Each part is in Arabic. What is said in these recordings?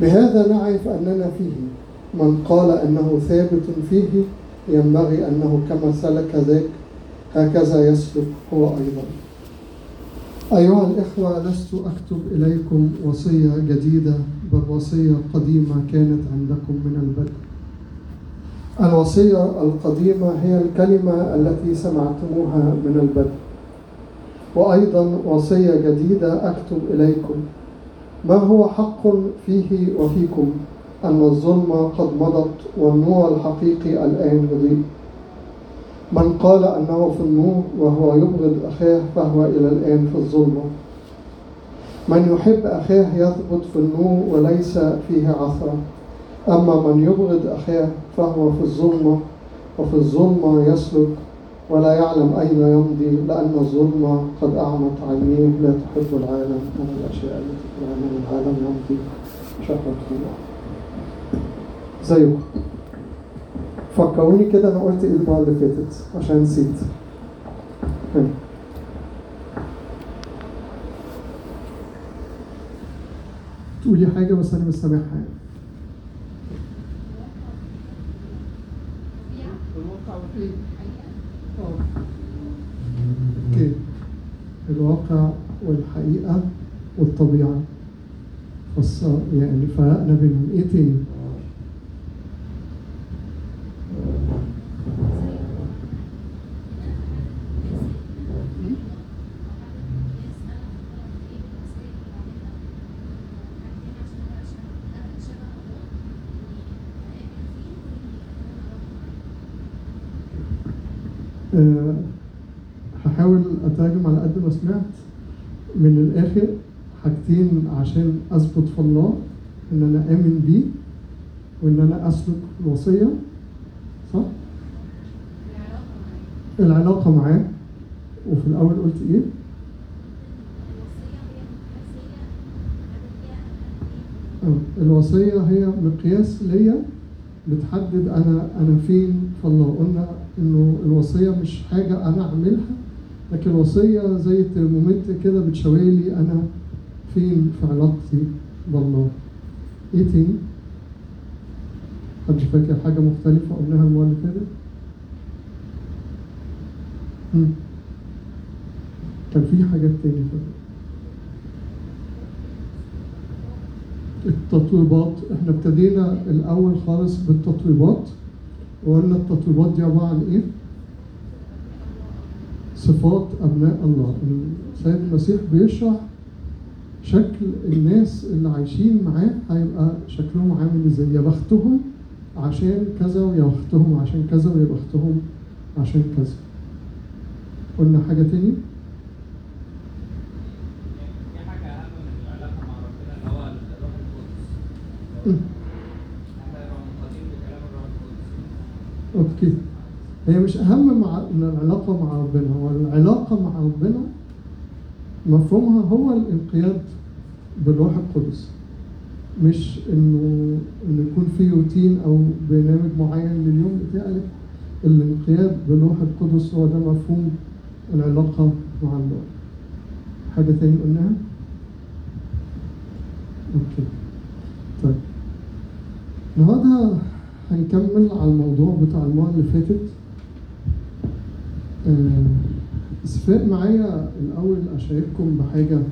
بهذا نعرف أننا فيه. من قال أنه ثابت فيه ينبغي أنه كما سلك ذاك هكذا يسلك هو أيضا. أيها الإخوة لست أكتب إليكم وصية جديدة بل وصية قديمة كانت عندكم من البدء. الوصية القديمة هي الكلمة التي سمعتموها من البدء. وأيضا وصية جديدة أكتب إليكم. ما هو حق فيه وفيكم أن الظلمة قد مضت والنور الحقيقي الآن يضيء من قال أنه في النور وهو يبغض أخاه فهو إلى الآن في الظلمة من يحب أخاه يثبت في النور وليس فيه عثرة. أما من يبغض أخاه فهو في الظلمة وفي الظلمة يسلك ولا يعلم أين يمضي لأن الظلمة قد أعمت عينيه لا تحب العالم أنا الأشياء التي في العالم يمضي شهوة الله زيكم فكروني كده أنا قلت إيه المرة اللي فاتت عشان نسيت. تقولي حاجة بس أنا مش سامعها يعني الواقع والإيه؟ أوكي الواقع والحقيقة والطبيعة فص يعني فرقنا بينهم إيه تاني؟ أه هحاول أترجم على قد ما سمعت من الآخر حاجتين عشان أثبت في الله إن أنا آمن بيه وإن أنا أسلك الوصية صح؟ العلاقة معاه وفي الأول قلت إيه؟ الوصية هي مقياس ليا بتحدد أنا أنا فين في الله قلنا إنه الوصية مش حاجة أنا أعملها لكن الوصيه زي الترمومتر كده بتشاورلي أنا فين في علاقتي بالله. إيه تاني؟ حد فاكر حاجة مختلفة قلناها المرة اللي فاتت. كان في حاجات تاني فاتت التطويبات. إحنا ابتدينا الأول خالص بالتطويبات. وقلنا التطويبات دي عبارة عن إيه؟ صفات أبناء الله السيد المسيح بيشرح شكل الناس اللي عايشين معاه هيبقى شكلهم عامل إزاي يا بختهم عشان كذا ويا بختهم عشان كذا ويا بختهم عشان كذا قلنا تاني؟ حاجة القدس. أوكي هي مش أهم مع العلاقة مع ربنا. هو العلاقة مع ربنا مفهومها هو الانقياد بالروح القدس. مش إنه انه يكون في روتين أو برنامج معين لليوم. بتاعك الانقياد بالروح القدس هو ده مفهوم العلاقة مع الله. حاجة تاني قلناها؟ أوكي. طيب. النهارده هنكمل على الموضوع بتاع المرة اللي فاتت. بس فاق معايا الأول أشارككم بحاجة آه،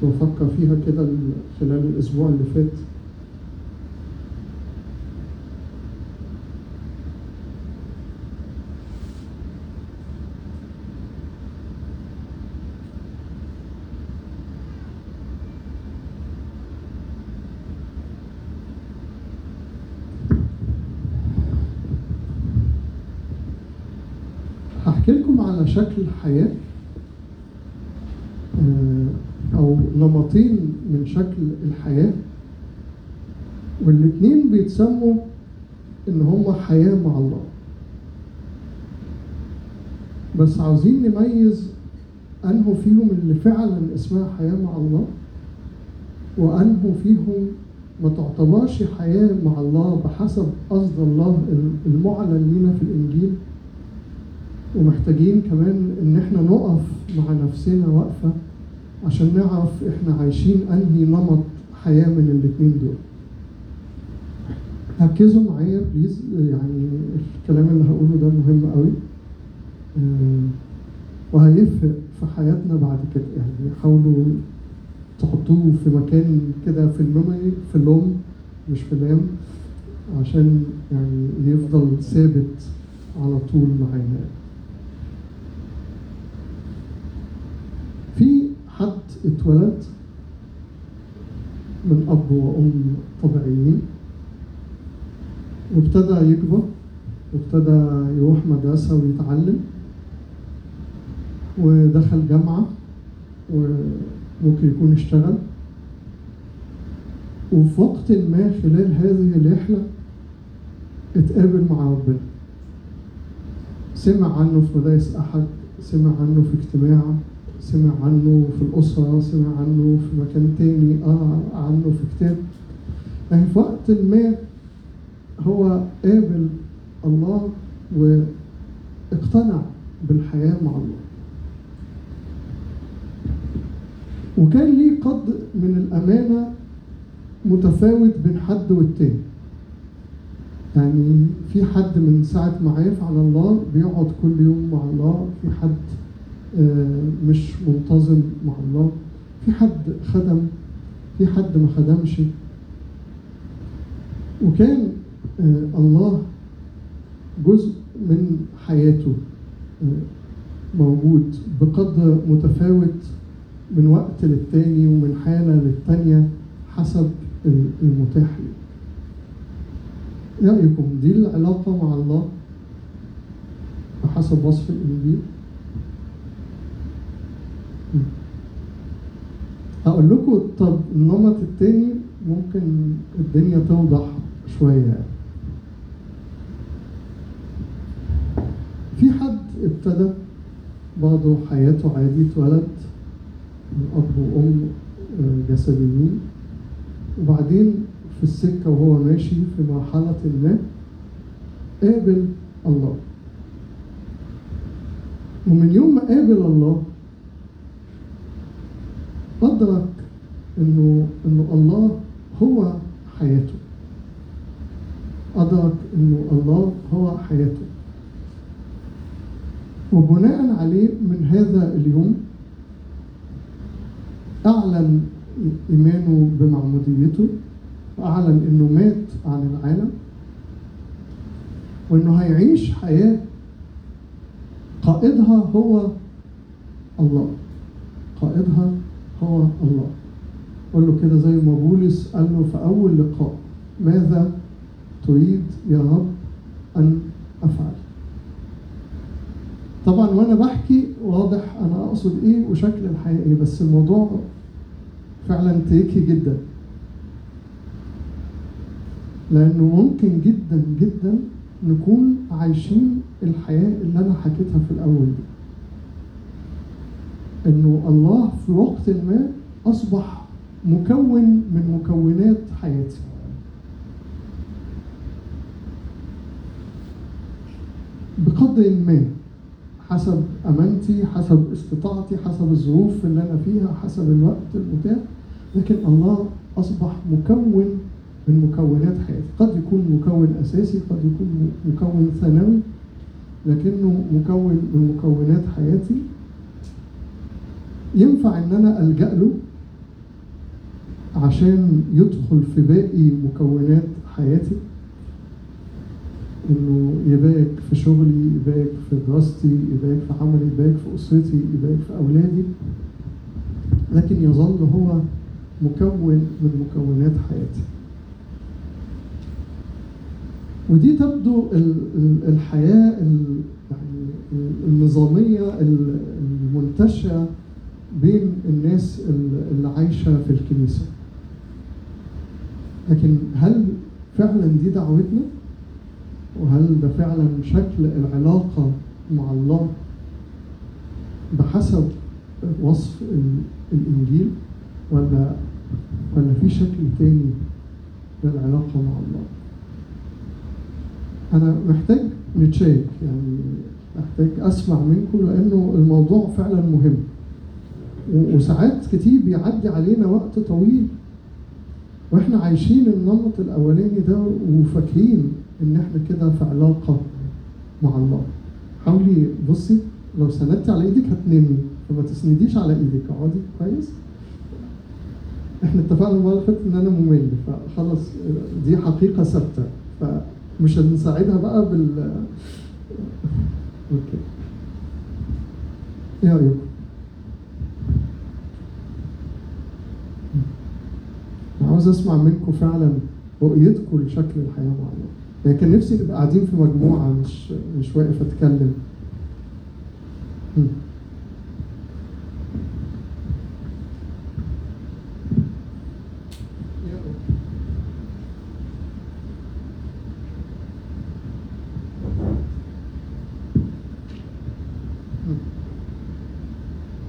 كنت بفكر فيها كده ال- خلال الأسبوع اللي فات هحكي لكم على شكل حياة آه، أو نمطين من شكل الحياة والاتنين بيتسموا إن هما حياة مع الله. بس عاوزين نميز أنه فيهم اللي فعلا اسمها حياة مع الله وأنه فيهم ما تعتبرش حياة مع الله بحسب قصد الله المعلن لنا في الإنجيل. ومحتاجين كمان إن إحنا نقف مع نفسنا وقفة عشان نعرف إحنا عايشين أنهي نمط حياة من الاتنين دول. ركزوا معايا please يعني الكلام اللي هقوله ده مهم قوي. آه، وهيفرق في حياتنا بعد كده. يعني حاولوا تحطوه في مكان كده في ال memory في اللوم مش في اللام عشان يعني يفضل ثابت على طول معانا في حد اتولد من أب وأم طبيعيين وابتدى يكبر وابتدى يروح مدرسة ويتعلم ودخل جامعة وممكن يكون اشتغل. وفي وقت ما خلال هذه الرحلة اتقابل مع ربنا. سمع عنه في مدارس أحد سمع عنه في اجتماع. سمع عنه في الأسرة سمع عنه في مكان تاني قرأ عنه في كتاب. يعني في وقت ما هو قابل الله واقتنع بالحياة مع الله. وكان ليه قدر من الأمانة متفاوت بين حد والتاني. يعني في حد من ساعة ما عرف على الله بيقعد كل يوم مع الله في حد آه، مش منتظم مع الله. في حد خدم؟ في حد ما خدمش؟ وكان آه، الله جزء من حياته آه، موجود بقدر متفاوت من وقت للتاني ومن حالة للتانية حسب المتاح لي. رأيكم دي العلاقة مع الله؟ بحسب وصف الإنجيل؟ هقول لكم طب النمط التاني ممكن الدنيا توضح شوية يعني. في حد ابتدى برضه حياته عادي اتولد من أب وأم آه، جسديين وبعدين في السكة وهو ماشي في مرحلة ما قابل الله ومن يوم ما قابل الله أدرك إنه إنه الله هو حياته. أدرك إنه الله هو حياته. وبناء عليه من هذا اليوم أعلن إيمانه بمعموديته وأعلن إنه مات عن العالم وإنه هيعيش حياة قائدها هو الله. الله. قال له كده زي ما بولس قال له في أول لقاء ماذا تريد يا رب أن أفعل؟ طبعا وأنا بحكي واضح أنا أقصد إيه وشكل الحياة إيه بس الموضوع فعلا تريكي جدا. لأنه ممكن جدا جدا نكون عايشين الحياة اللي أنا حكيتها في الأول دي. إنه الله في وقت ما أصبح مكون من مكونات حياتي. بقدر ما حسب أمانتي حسب استطاعتي حسب الظروف اللي أنا فيها حسب الوقت المتاح لكن الله أصبح مكون من مكونات حياتي. قد يكون مكون أساسي قد يكون مكون ثانوي لكنه مكون من مكونات حياتي. ينفع إن أنا ألجأ له؟ عشان يدخل في باقي مكونات حياتي. إنه يبارك في شغلي يبارك في دراستي يبارك في عملي يبارك في أسرتي يبارك في أولادي. لكن يظل هو مكون من مكونات حياتي. ودي تبدو الحياة يعني النظامية المنتشرة بين الناس اللي عايشة في الكنيسة. لكن هل فعلا دي دعوتنا؟ وهل ده فعلا شكل العلاقة مع الله بحسب وصف الإنجيل ولا ولا في شكل تاني للعلاقة مع الله؟ أنا محتاج نتشيك يعني محتاج أسمع منكم لأنه الموضوع فعلا مهم. وساعات كتير بيعدي علينا وقت طويل. وإحنا عايشين النمط الأولاني ده وفاكرين إن إحنا كده في علاقة مع الله. حاولي بصي لو سندتي على إيدك هتنامي فما تسنديش على إيدك. اقعدي كويس. إحنا اتفقنا المرة فاتت إن أنا ممل فخلاص دي حقيقة ثابتة. فمش هنساعدها بقى بال أوكي. إيه رايكم؟ أنا عاوز أسمع منكم فعلا رؤيتكم لشكل الحياة مع الله يعني كان نفسي نبقى قاعدين في مجموعة مش مش واقف أتكلم.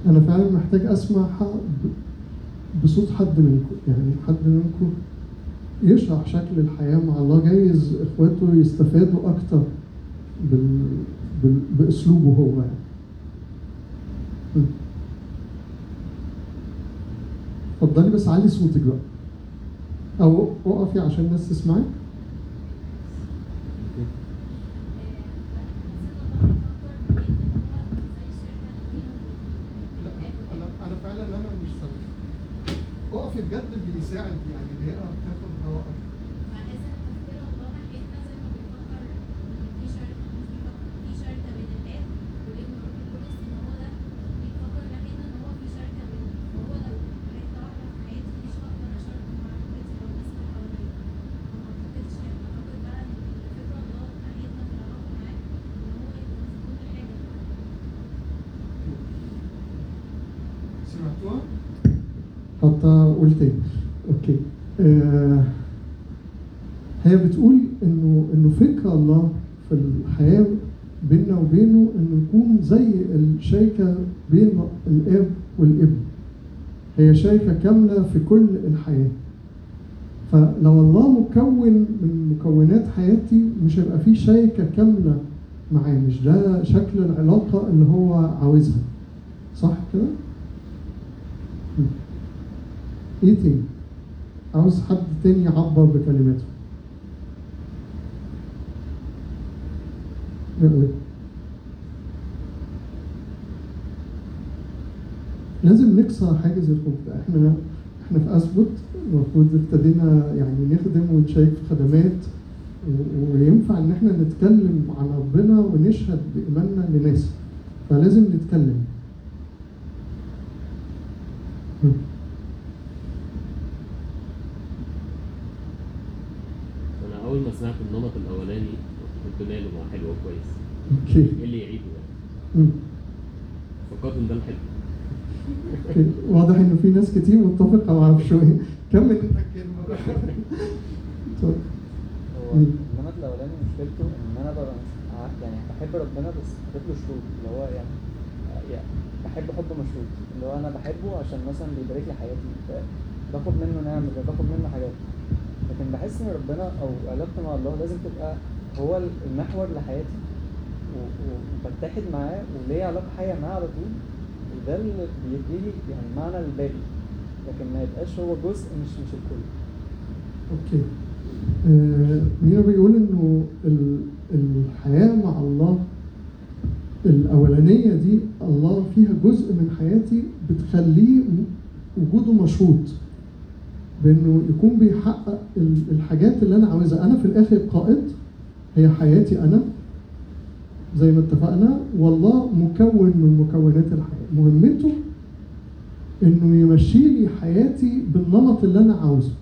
أنا فعلا محتاج ب- بصوت حد منكم يعني حد منكم يشرح شكل الحياة مع الله. جايز إخواته يستفادوا أكتر بال... بال... بأسلوبه هو يعني. اتفضلي بس علي صوتك بقى. أو وقفي عشان الناس تسمعك لا أنا أنا فعلا أنا مش سامع اقفي بجد بيساعد يعني اللي هي بتاخد هواء سمعتوها؟ حتى قول تاني أوكي آه هي بتقول انه انه فكر الله في الحياة بيننا وبينه انه يكون زي الشركة بين الاب والابن هي شركه كاملة في كل الحياة فلو الله مكون من مكونات حياتي مش هيبقى فيه شركة كاملة معاه مش ده شكل العلاقة اللي هو عاوزها صح كده؟ إيه تاني؟ عاوز حد تاني يعبر بكلماته يلا. لازم نكسر حاجز الخوف ده. إحنا إحنا في اثبت المفروض ابتدينا يعني نخدم ونشارك في خدمات وينفع إن إحنا نتكلم عن ربنا ونشهد بإيماننا لناس. فلازم نتكلم. أنا أول ما سمعت النمط الأولاني قلت ماله ما حلو كويس أوكي. إيه اللي يعيده يعني. فكرت إن ده الحلو. واضح إنه في ناس كتير متفقة مع شوية كمل. انت الكلمة. النمط الأولاني مشكلته إن أنا ببقى يعني بحب ربنا بس حاطط له شروط اللي هو يعني يعني بحب حب مشروط. اللي هو أنا بحبه عشان مثلا بيبارك لي حياتي. باخد منه نعم باخد منه حاجات. لكن بحس إن ربنا أو علاقتي مع الله لازم تبقى هو ال- المحور لحياتي. وبتحد معاه وليا علاقة حية معاه على طول. وده اللي بيديلي يعني معنى الباقي لكن ما يبقاش هو جزء مش مش الكل. أوكي. آه، بيقول إنه ال- الحياة مع الله الأولانية دي الله فيها جزء من حياتي بتخليه وجوده مشروط بإنه يكون بيحقق ال- الحاجات اللي أنا عاوزها. أنا في الآخر قائد هي حياتي أنا. زي ما اتفقنا والله مكون من مكونات الحياة. مهمته إنه يمشي لي حياتي بالنمط اللي أنا عاوزه.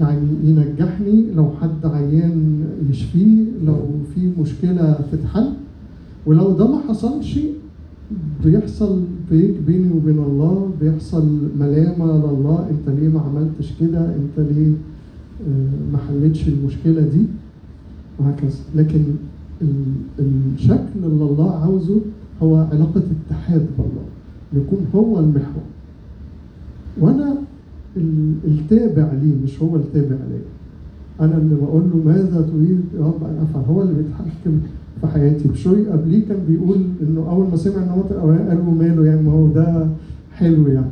يعني ينجحني لو حد عيان يشفيه لو في مشكلة تتحل. ولو ده ما حصلش بيحصل بريك بيني وبين الله بيحصل ملامة لله أنت ليه ما عملتش كده؟ أنت ليه آه، ما حلتش المشكلة دي؟ وهكذا. لكن الشكل اللي الله عاوزه هو علاقة اتحاد بالله يكون هو المحور. وأنا ال- التابع ليه مش هو التابع ليا. أنا اللي بقول له ماذا تريد يا رب أن أفعل؟ هو اللي بيتحكم في حياتي. بشوي قبليه كان بيقول إنه أول ما سمع النمط الاولاني قال له ماله يعني ما هو ده حلو يعني.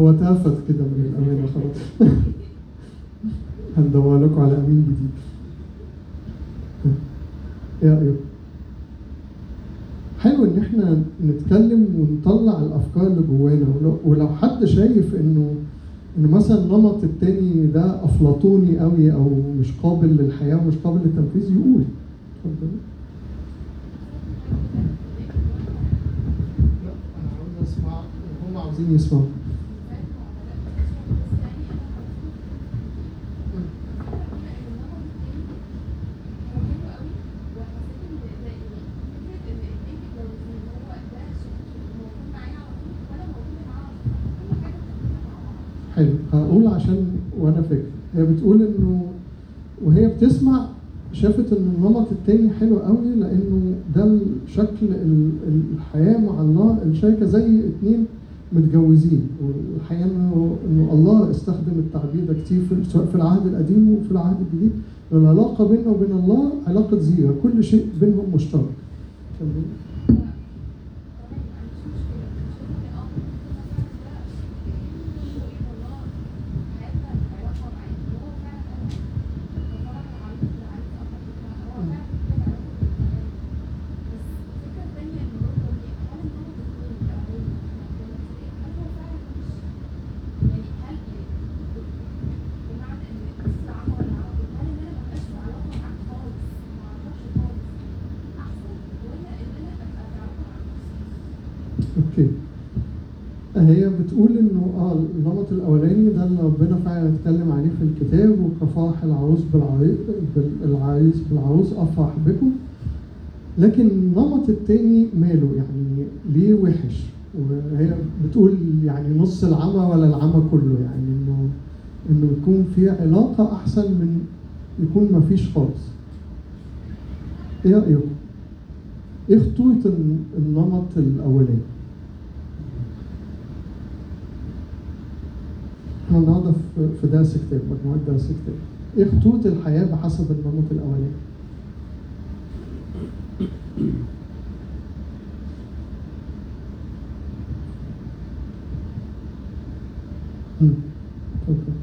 هو اتهفت كده من الأمانة خلاص. هندور لكم على أمين جديد. إيه رايكم؟ حلو إن إحنا نتكلم ونطلع الأفكار اللي جوانا. ولو, حد شايف انه ان مثلا النمط التاني ده أفلاطوني قوي أو مش قابل للحياة ومش قابل للتنفيذ يقول. اتفضل. لا أنا عاوز أسمع هم عاوزين يسمعوا. هقول عشان وأنا فاكر هي بتقول انه وهي بتسمع شافت إن النمط التاني حلو قوي لإنه ده شكل الحياة مع الله الشركة زي اتنين متجوزين. والحقيقة انه الله استخدم التعبير ده كتير في سواء في العهد القديم وفي العهد الجديد. العلاقة بيننا وبين الله علاقة زيغه كل شيء بينهم مشترك. هي بتقول إنه آه النمط الأولاني ده اللي ربنا فعلا اتكلم عليه في الكتاب وكفاح العروس بالعريس العريس بالعروس افرح بكم لكن النمط التاني ماله؟ يعني ليه وحش؟ وهي بتقول يعني نص العمى ولا العمى كله؟ يعني إنه إنه يكون في علاقة أحسن من يكون ما فيش خالص. إيه رأيكم؟ إيه خطوره النمط الأولاني؟ إحنا النهارده في درس كتاب مجموعة درس كتاب إيه خطوط الحياة بحسب النمط الاولاني. اتفضل.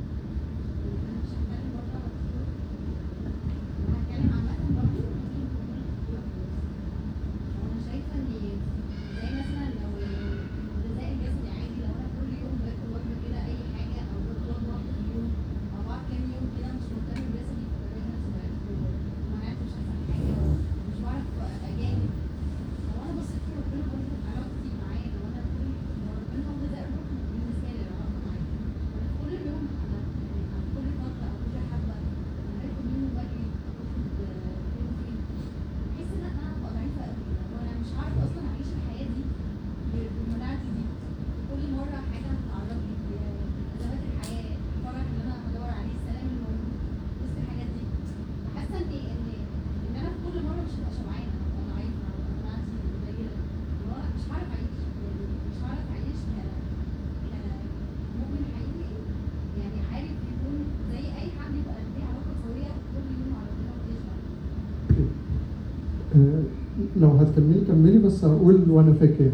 لو هتكملي كملي بس هقول وأنا فاكر.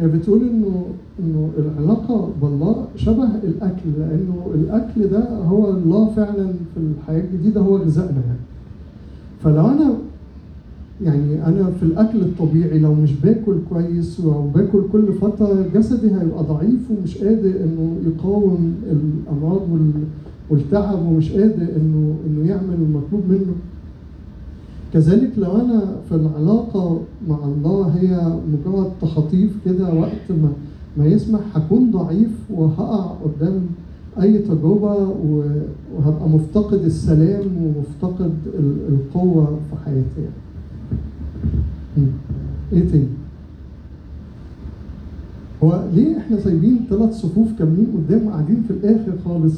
هي بتقول إنه إنه العلاقة بالله شبه الأكل لأنه الأكل ده هو الله فعلا في الحياة الجديدة هو غذائنا يعني. فلو أنا يعني أنا في الأكل الطبيعي لو مش باكل كويس أو باكل كل فترة جسدي هيبقى ضعيف ومش قادر إنه يقاوم الأمراض وال- والتعب ومش قادر إنه إنه يعمل المطلوب منه. كذلك لو أنا في العلاقة مع الله هي مجرد تخاطيف كده وقت ما ما يسمح هكون ضعيف وهقع قدام أي تجربة و- وهبقى مفتقد السلام ومفتقد ال- القوة في حياتي يعني. إيه تاني؟ هو ليه إحنا سايبين ثلاث صفوف كاملين قدام وقاعدين في الآخر خالص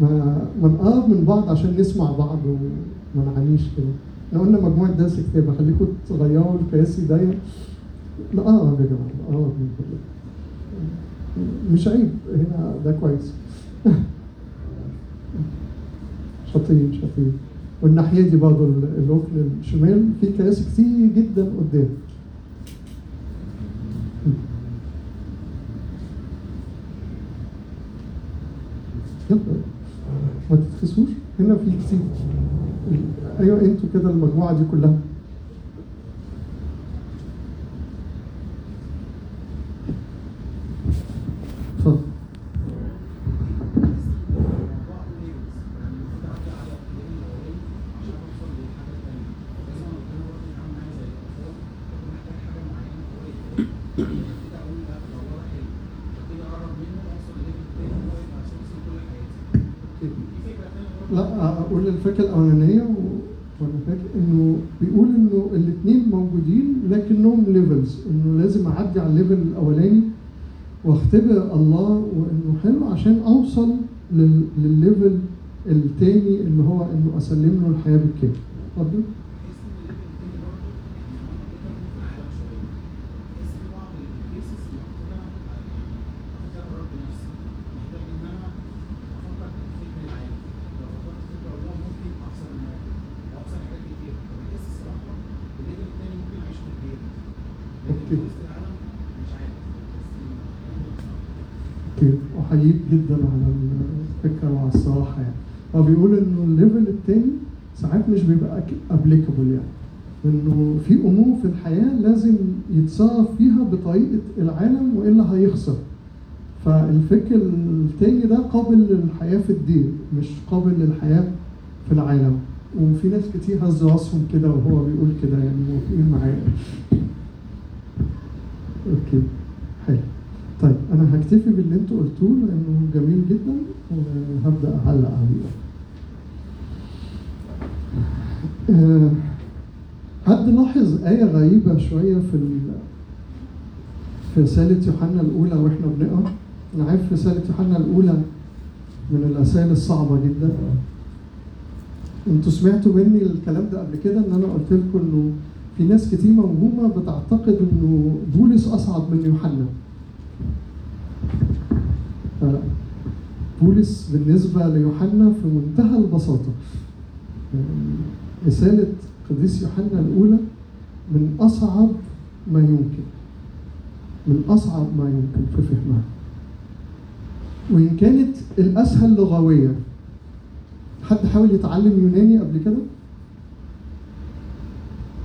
ما ما نقرب من بعض عشان نسمع بعض وما نعانيش كده. إحنا قلنا مجموعة درس كتابه خليكم تغيروا الكراسي دايما لا آه يا جماعة آه فضلك مش عيب هنا ده كويس. شاطرين شاطرين. والناحية دي برضه ال- الركن الشمال في كراسي كتير جدا قدام. يلا. ما تتخسوش هنا في كتير. أيوه أنتوا كده المجموعة دي كلها. اتفضل. لا أقول الفكرة الأولانية وأنا فاكر إنه بيقول إنه الاثنين موجودين لكنهم levels إنه لازم أعدي على ال level الأولاني وأختبر الله وإنه حلو عشان أوصل لل- لل level التاني اللي هو إنه أسلم له الحياة بالكامل. اتفضل. احييك جدا على الفكرة وعلى الصراحة يعني. هو بيقول إنه ال level التاني ساعات مش بيبقى applicable يعني. إنه في أمور في الحياة لازم يتصرف فيها بطريقة العالم وإلا هيخسر. فالفكر التاني ده قابل للحياة في الدين مش قابل للحياة في العالم. وفي ناس كتير هز راسهم كده وهو بيقول كده يعني موافقين معايا. أوكي حلو. طيب أنا هكتفي باللي أنتوا قلتوه لأنه جميل جدا وهبدأ أعلق عليه. آه، حد لاحظ آية غريبة شوية في. في رسالة يوحنا الأولى وإحنا بنقرأ؟ أنا عارف رسالة يوحنا الأولى من الرسائل الصعبة جدا. أنتوا سمعتوا مني الكلام ده قبل كده إن أنا قلت لكم إنه في ناس كتير موهومة بتعتقد إنه بولس أصعب من يوحنا. بولس بالنسبة ليوحنا في منتهى البساطة. يعني رسالة قديس يوحنا الأولى من أصعب ما يمكن من أصعب ما يمكن في فهمها. وإن كانت الأسهل لغويا حد حاول يتعلم يوناني قبل كده؟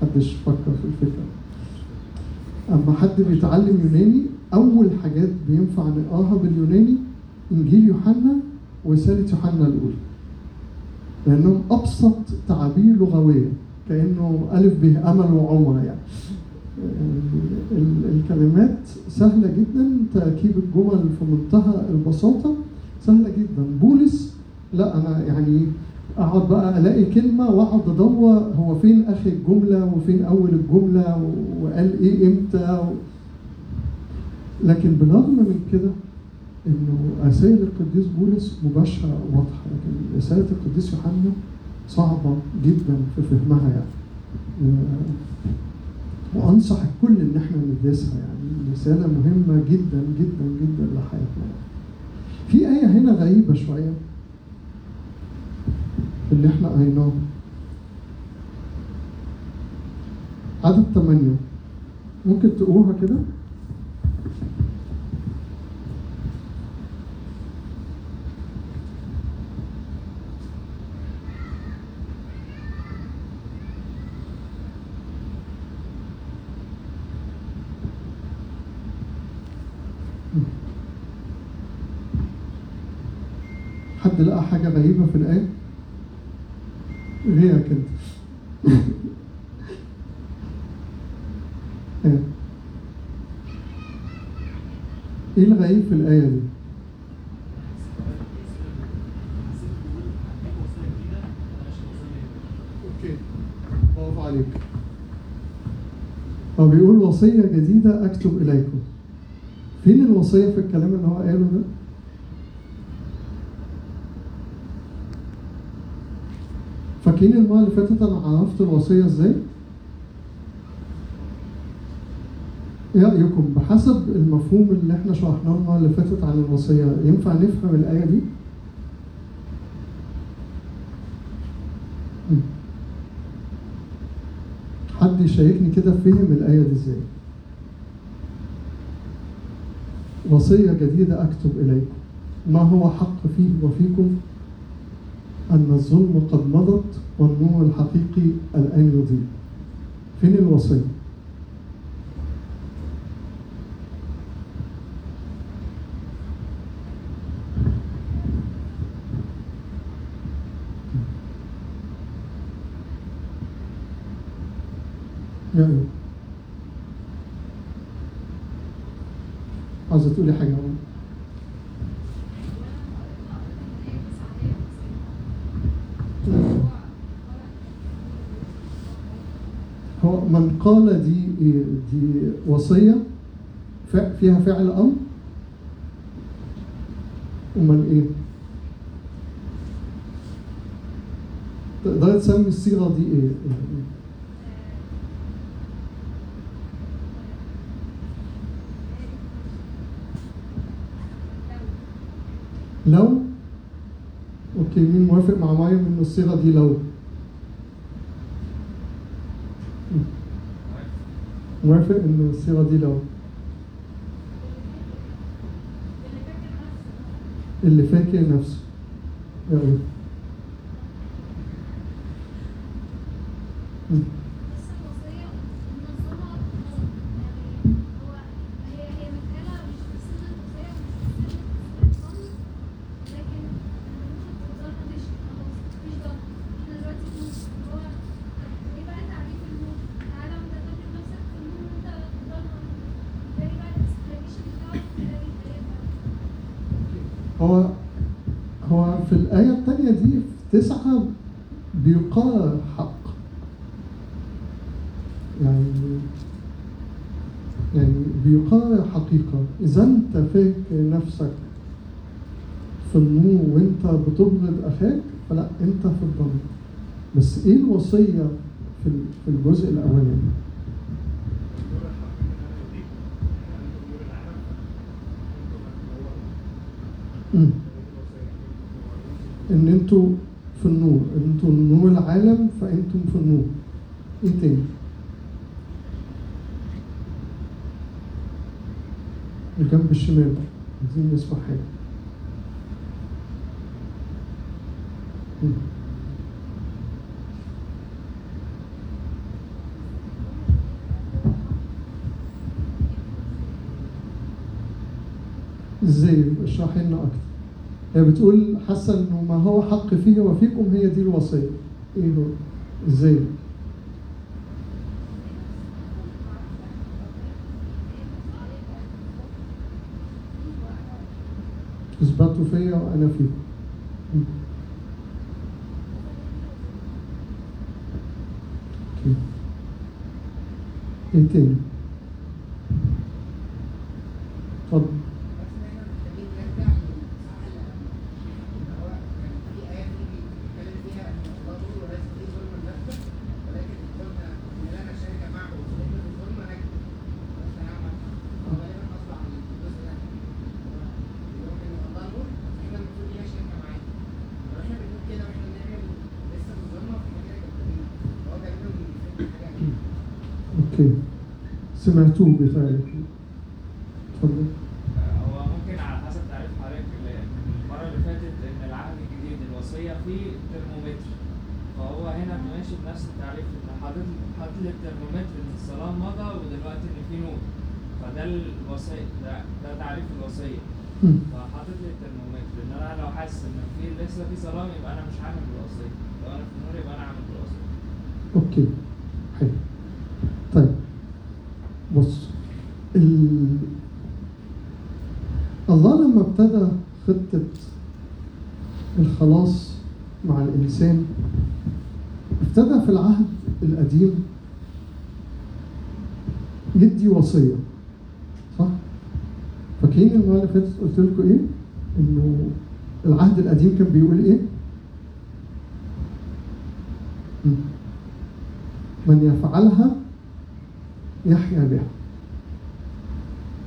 محدش فكر في الفكرة. أما حد بيتعلم يوناني أول حاجات بينفع نقراها باليوناني إنجيل يوحنا ورسالة يوحنا الأولى. لأنهم أبسط تعابير لغوية كأنه ألف به أمل وعمر يعني. ال- الكلمات سهلة جدا تركيب الجمل في منتهى البساطة سهلة جدا. بولس لا أنا يعني أقعد بقى ألاقي كلمة وأقعد أدور هو فين آخر الجملة وفين أول الجملة و- وقال إيه إمتى و... لكن بالرغم من كده إنه رسائل القديس بولس مباشرة واضحة لكن رسالة القديس يوحنا صعبة جدا في فهمها يعني. و- وأنصح الكل إن إحنا ندرسها يعني. رسالة مهمة جدا جدا جدا لحياتنا في آية هنا غريبة شوية اللي إحنا قريناه عدد ثمانية ممكن تقروها كده حد لقى حاجة غريبة في الآية؟ غيرك أنت. إيه؟ إيه الغريب في الآية دي؟ برافو عليك. هو بيقول وصية جديدة أكتب إليكم. فين الوصية في الكلام اللي هو قاله ده؟ فاكرين المرة اللي فاتت أنا عرفت الوصية إزاي؟ إيه رأيكم بحسب المفهوم اللي إحنا شرحناه المرة اللي فاتت عن الوصية ينفع نفهم الآية دي؟ حد يشاركني كده فهم الآية دي إزاي؟ وصية جديدة أكتب إليكم ما هو حق فيه وفيكم أن الظلم قد مضت والنور الحقيقي الآن يضيء فين الوصية؟ يا أيوة. عاوزة تقولي حاجة عمر؟ هو من قال دي دي وصية ف- فيها فعل أمر ومن إيه؟ تقدر تسمي الصيغة دي إيه؟ لو أوكي مين موافق مع مريم ان الصيغة دي لو موافق إن الصيغة دي لو اللي فاكر نفسه. يلا مم. بس الوصية منظمة يعني هو هي هي متقالة مش بصيغة وصية ومش بصيغة أمر لكن ممكن تقدر مش خلاص مفيش ضغط إحنا دلوقتي في نور هو طب إيه بقى تعريف النور؟ تعالى وانت فاكر نفسك في النور وانت ضلمة إيه بقى الاكسبلانيشن بتاعه تلاقي الآية هو هو في الآية الثانية دي في تسعة بيقال حق يعني يعني بيقال حقيقة إذا أنت فاكر نفسك في النور وأنت بتبغض أخاك فلا أنت في الضلال. بس إيه الوصية في ال- في الجزء. الوصية إن أنتوا في النور أنتوا نور العالم فأنتم في النور. إيه تاني؟ الجنب الشمال عايزين نسمع حاجة. إزاي؟ اشرحي لنا أكتر. هي بتقول حاسة إنه ما هو حق فيه وفيكم هي دي الوصية. إيه هو؟ إزاي؟ اثبتوا فيا وأنا فيكم م. أوكي إيه تاني اتفضل بس دايما محتاجين نرجع للصح اللي هو كان في آية بتيجي بتتكلم فيها إن الله نور وليس فيه ظلم لنفسه ولكن قلنا إن لا نشارك معه فإن الظلم نجد بس نعمل هو غالبا قصد على الجزء ده هو بيقول إن الله نور إحنا المفروض لينا شركة معاه لو إحنا بنقول كده وإحنا بنعمل لسه في الظلمة فإحنا كده كدابين هو غالبا بيفهم حاجة دي أوكي سمعتوه بذلك اتفضل هو ممكن على حسب تعريف حضرتك ال- المرة اللي فاتت إن العهد الجديد الوصية فيه ترمومتر فهو هنا ماشي بنفس التعريف إن حاطط حاطط لي الترمومتر إن الصلاة مضى ودلوقتي إن في نور فده الوصية ده ده تعريف الوصية مم. فحاطط لي الترمومتر إن أنا لو حاسس إن في لسه في صلاة يبقى أنا مش عامل بالوصية لو أنا في النور يبقى أنا عامل بالوصية أوكي حلو طيب بص ال... الله لما ابتدى خطة الخلاص مع الإنسان ابتدى في العهد القديم يدي وصية صح؟ المرة اللي فاتت قلت لكم إيه؟ إنه العهد القديم كان بيقول؟ مم. من يفعلها يحيا بها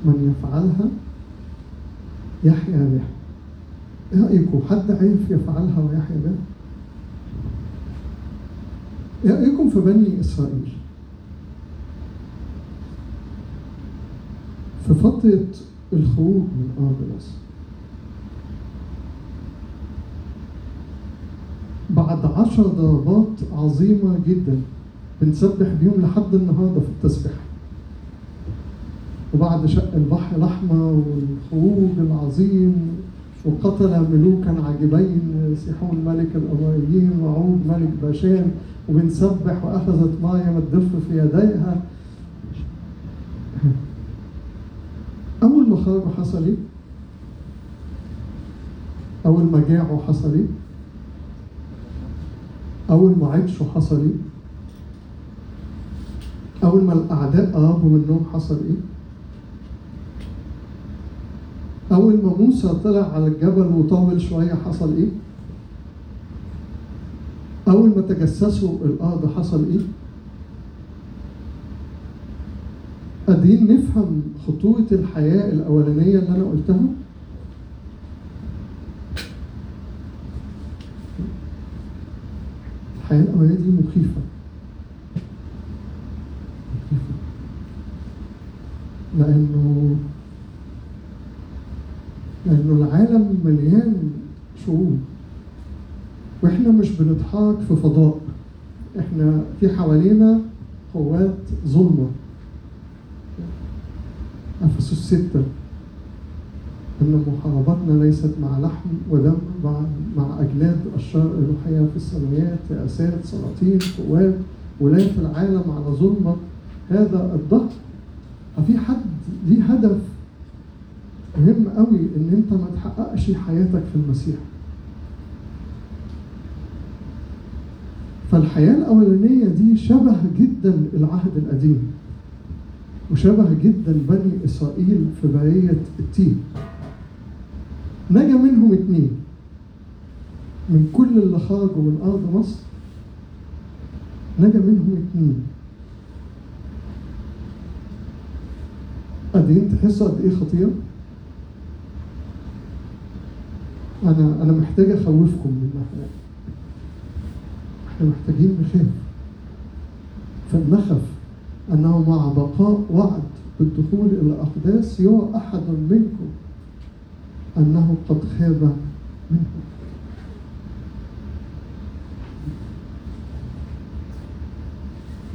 من يفعلها يحيا بها إيه رأيكم حد عارف يفعلها ويحيا بها إيه رأيكم في بني إسرائيل في فترة الخروج من أرض مصر بعد عشر ضربات عظيمة جدا بنسبح بيهم لحد النهاردة في التسبيح. وبعد شق البحر لحمة والخروج العظيم وقتل ملوكا عجبين سيحون ملك الأمويين وعود ملك باشان وبنسبح وأخذت مايا الدف في يديها. أول ما خرجوا حصل إيه؟ أول ما جاعوا حصل إيه؟ أول ما عطشوا حصل إيه؟ أول ما الأعداء قربوا منهم حصل إيه؟ أول ما موسى طلع على الجبل وطول شوية حصل إيه؟ أول ما تجسسوا الأرض حصل إيه؟ قادرين نفهم خطورة الحياة الأولانية اللي أنا قلتها؟ الحياة الأولانية دي مخيفة. مخيفة. لأنه لأنه العالم مليان شعوب وإحنا مش بنتحرك في فضاء. إحنا في حوالينا قوات ظلمة. أفسس ستة أن محاربتنا ليست مع لحم ودم مع, مع أجناد الشر الروحية في السماوات رئاسات سلاطين قوات ولاية العالم على ظلمة. هذا الظهر ففي حد ليه هدف مهم قوي إن أنت ما تحققش حياتك في المسيح. فالحياة الأولانية دي شبه جدا العهد القديم. وشبه جدا بني إسرائيل في برية التين نجا منهم اتنين. من كل اللي خرجوا من أرض مصر نجا منهم اتنين. قادرين تحسوا قد إيه خطيره؟ أنا أنا محتاج أخوفكم من الناحية. إحنا محتاجين نخاف فلنخف. أنه مع بقاء وعد بالدخول إلى الاقداس يرى أحد منكم أنه قد خاب منه.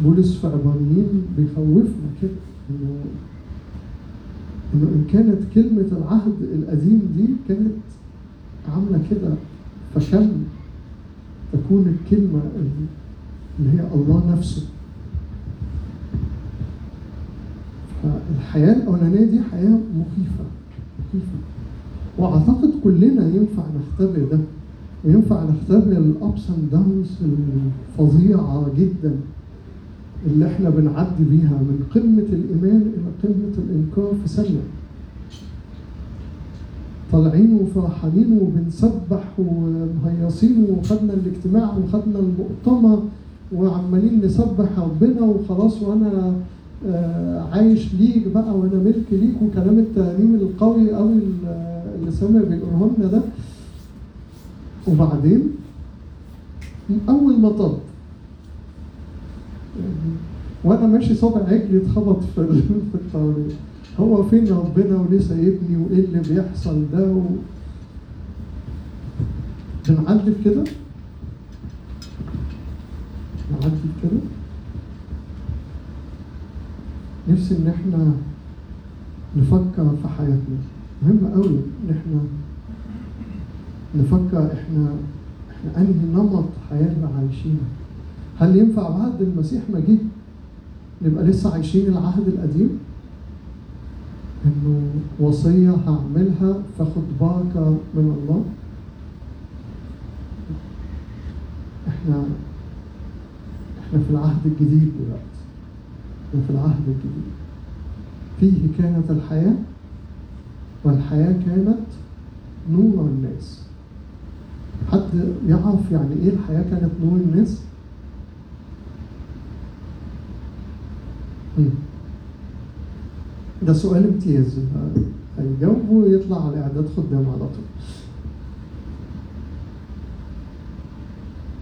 بولس في عبرانيين بيخوفنا كده انه إنه إن كانت كلمة العهد القديم دي كانت عاملة كده فكم تكون الكلمة اللي هي الله نفسه. فالحياه الأولانية دي حياة مخيفة مخيفة. وأعتقد كلنا ينفع نختبر ده وينفع نختبر الابس اند داونز الفظيعة جدا اللي إحنا بنعدي بيها من قمة الإيمان إلى قمة الإنكار في ثانية. طالعين وفرحانين وبنسبح ومهيصين وخدنا الاجتماع وخدنا المؤتمر وعمالين نسبح ربنا وخلاص وأنا عايش ليك بقى وأنا ملك ليك وكلام الترانيم القوي قوي اللي سامع بيقوله لنا ده. وبعدين اول ما طب. وأنا ماشي صابع عجلي اتخبط في في هو فين ربنا وليه سايبني وإيه اللي بيحصل ده و... بنعدي في كده؟ نعدي في كده؟ نفسي إن إحنا نفكر في حياتنا. مهم قوي إن إحنا نفكر إحنا إحنا أنهي نمط اللي عايشينه. هل ينفع بعد المسيح ما جه نبقى لسه عايشين العهد القديم؟ إنه وصية هعملها فاخد بركه من الله. إحنا إحنا في العهد الجديد دلوقتي. إحنا في العهد الجديد. فيه كانت الحياة والحياة كانت نور الناس. حد يعرف يعني إيه الحياة كانت نور الناس؟ مم. ده سؤال امتياز. هيجاوبه ويطلع على إعداد خدام على طول.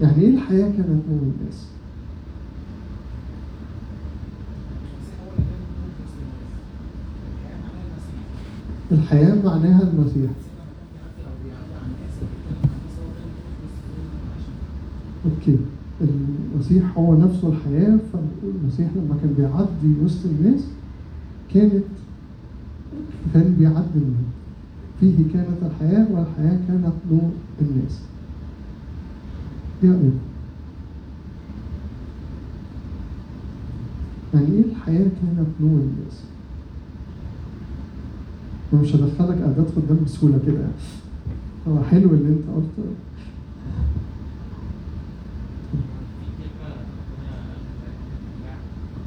يعني إيه الحياة كانت نور الناس؟ الحياة معناها المسيح أوكي المسيح هو نفسه الحياة فالمسيح لما كان بيعدي وسط الناس كانت كان بيعدي النور فيه كانت الحياة والحياة كانت نور الناس رأيكم؟ يعني إيه الحياة كانت نور الناس؟ أنا مش هدخلك أعداد قدام بسهولة كده يعني. هو حلو اللي أنت قلته. في كلمة ربنا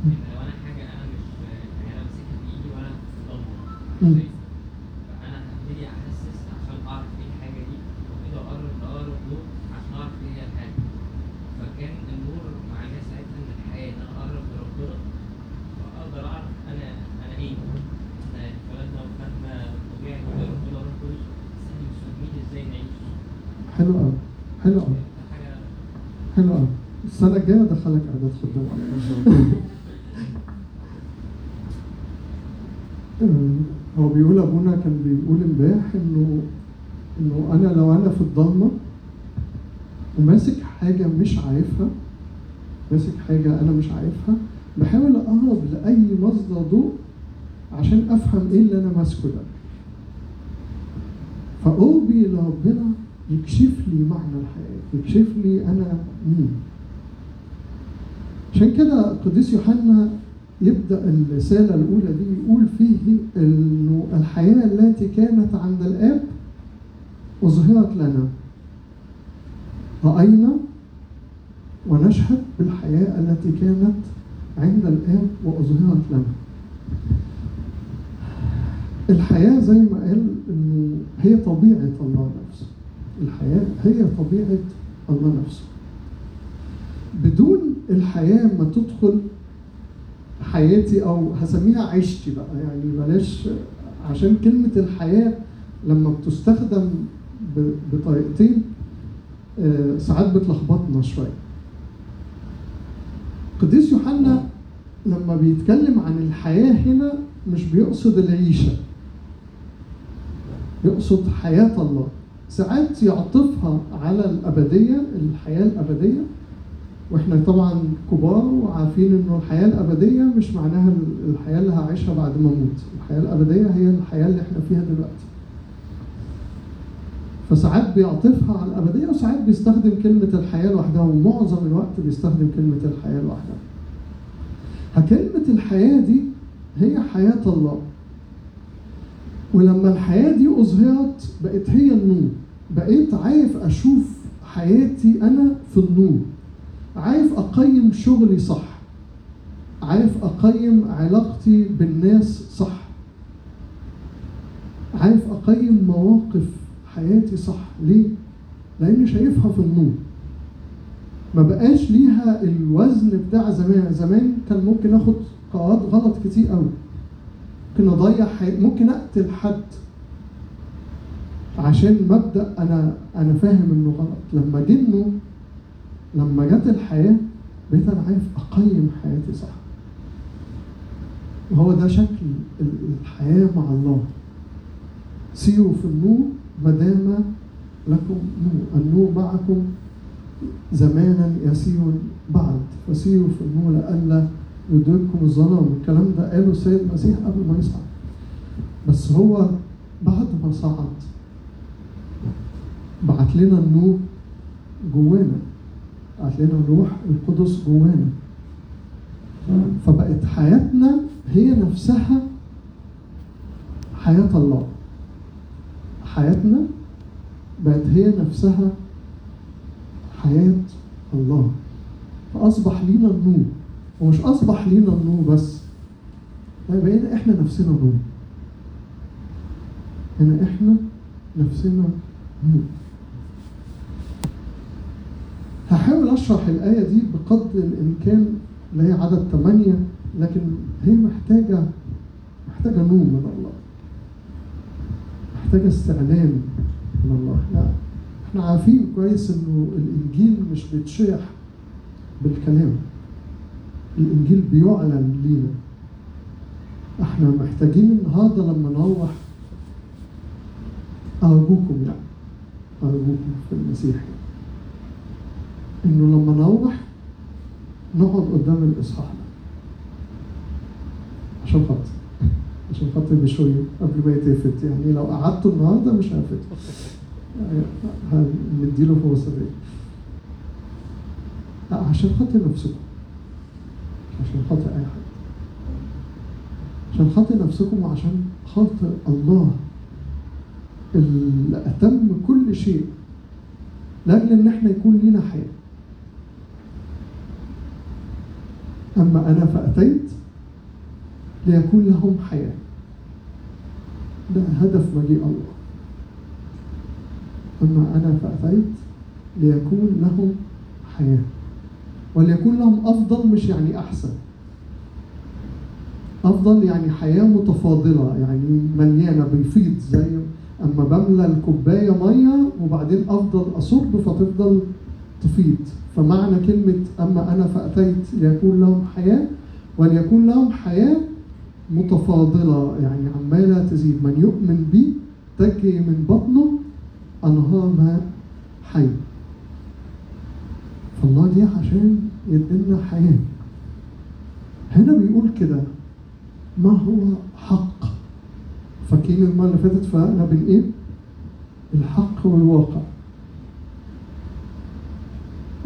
إن لو أنا حاجة أنا مش يعني أنا ماسكها بإيدي وأنا في ضلمة مش مم. شايفها فأنا هبتدي أحسس عشان أعرف إيه الحاجة دي وأبتدي أقرب لأقرب نور عشان أعرف إيه هي الحاجة فكان النور معناه ساعتها إن الحياة إن أنا أقرب لربنا فأقدر أعرف أنا أنا إيه إحنا اتولدنا وخدنا طبيعة كده ربنا روح قدس بس إحنا مش فاهمين إزاي نعيش حلو أوي حلو أوي ده حاجة حلو أوي السنة الجاية أدخلك إعداد خدام أمم، هو بيقول أبونا كان بيقول امبارح إنه إنه أنا لو أنا في الضلمة وماسك حاجة مش عارفها ماسك حاجة أنا مش عارفها بحاول أقرب لأي مصدر ضوء عشان أفهم إيه اللي أنا ماسكه ده. فقربي لربنا يكشف لي معنى الحياة يكشف لي أنا مين. عشان كده القديس يوحنا يبدأ الرسالة الأولى دي يقول فيه إنه الحياة التي كانت عند الآب أظهرت لنا. رأينا ونشهد بالحياة التي كانت عند الآب وأظهرت لنا. الحياة زي ما قال إنه هي طبيعة الله نفسه. الحياة هي طبيعة الله نفسه. بدون الحياة ما تدخل حياتي أو هسميها عيشتي بقى. يعني بلاش عشان كلمة الحياة لما بتستخدم بطريقتين آه، ساعات بتلخبطنا شوية. قديس يوحنا لما بيتكلم عن الحياة هنا مش بيقصد العيشة يقصد حياة الله. ساعات يعطفها على الأبدية الحياة الأبدية. وإحنا طبعا كبار وعارفين إنه الحياة الأبدية مش معناها ال- الحياة اللي هعيشها بعد ما أموت. الحياة الأبدية هي الحياة اللي إحنا فيها دلوقتي. فساعات بيعطفها على الأبدية وساعات بيستخدم كلمة الحياة لوحدها ومعظم الوقت بيستخدم كلمة الحياة لوحدها. فكلمة الحياة دي هي حياة الله. ولما الحياة دي أظهرت بقت هي النور. بقيت عارف أشوف حياتي أنا في النور. عارف أقيم شغلي صح؟ عارف أقيم علاقتي بالناس صح؟ عارف أقيم مواقف حياتي صح؟ ليه؟ لأني شايفها في النور. ما بقاش ليها الوزن بتاع زمان. زمان كان ممكن آخد قرارات غلط كتير قوي. ممكن أضيع حي... ممكن أقتل حد. عشان مبدا أنا أنا فاهم إنه غلط. لما النور لما جت الحياة بقيت أنا عارف أقيم حياتي صح. وهو ده شكل ال- الحياة مع الله. سيروا في النور ما دام لكم نور. النور معكم زمانا يسير بعد. فسيروا في النور لئلا يدرككم الظلام. الكلام ده قاله السيد المسيح قبل ما يصعد بس هو بعد ما صعد بعت لنا النور جوانا. لنا الروح القدس جوانا. فبقت حياتنا هي نفسها حياة الله. حياتنا بقت هي نفسها حياة الله. فأصبح لينا النور. ومش أصبح لينا النور بس. بقينا إحنا نفسنا نور. هنا إحنا نفسنا نور. هحاول أشرح الآية دي بقدر الإمكان اللي هي عدد ثمانية لكن هي محتاجة محتاجة نور من الله. محتاجة استعلام من الله. لا إحنا عارفين كويس إنه الإنجيل مش بيتشرح بالكلام. الإنجيل بيعلن لينا. إحنا محتاجين النهارده لما نروح أرجوكم يعني أرجوكم في المسيح. إنه لما نروح نقعد قدام الإصحاح. ده عشان خاطر عشان خاطر بشوية قبل ما يتفت. يعني لو قعدته النهارده مش هفت هنديله فرصة دي لا عشان خاطر نفسكم. عشان خاطر أي حد. عشان خاطر نفسكم وعشان خاطر الله اللي أتم كل شيء. لأجل إن إحنا يكون لينا حياة. أما أنا فأتيت ليكون لهم حياة. ده هدف مجيء الله. أما أنا فأتيت ليكون لهم حياة. وليكون لهم أفضل مش يعني أحسن. أفضل يعني حياة متفاضلة يعني مليانة بيفيض زي أما بملى الكوباية مية وبعدين أفضل أصب فتفضل تفيض. فمعنى كلمة أما أنا فأتيت ليكون لهم حياة وليكون لهم حياة متفاضلة. يعني عمالة تزيد. من يؤمن بي تجري من بطنه أنهار ماء حي. فالله دي عشان يدينا حياة. هنا بيقول كده ما هو حق؟ فاكرين المرة اللي فاتت فرقنا بين إيه؟ الحق والواقع.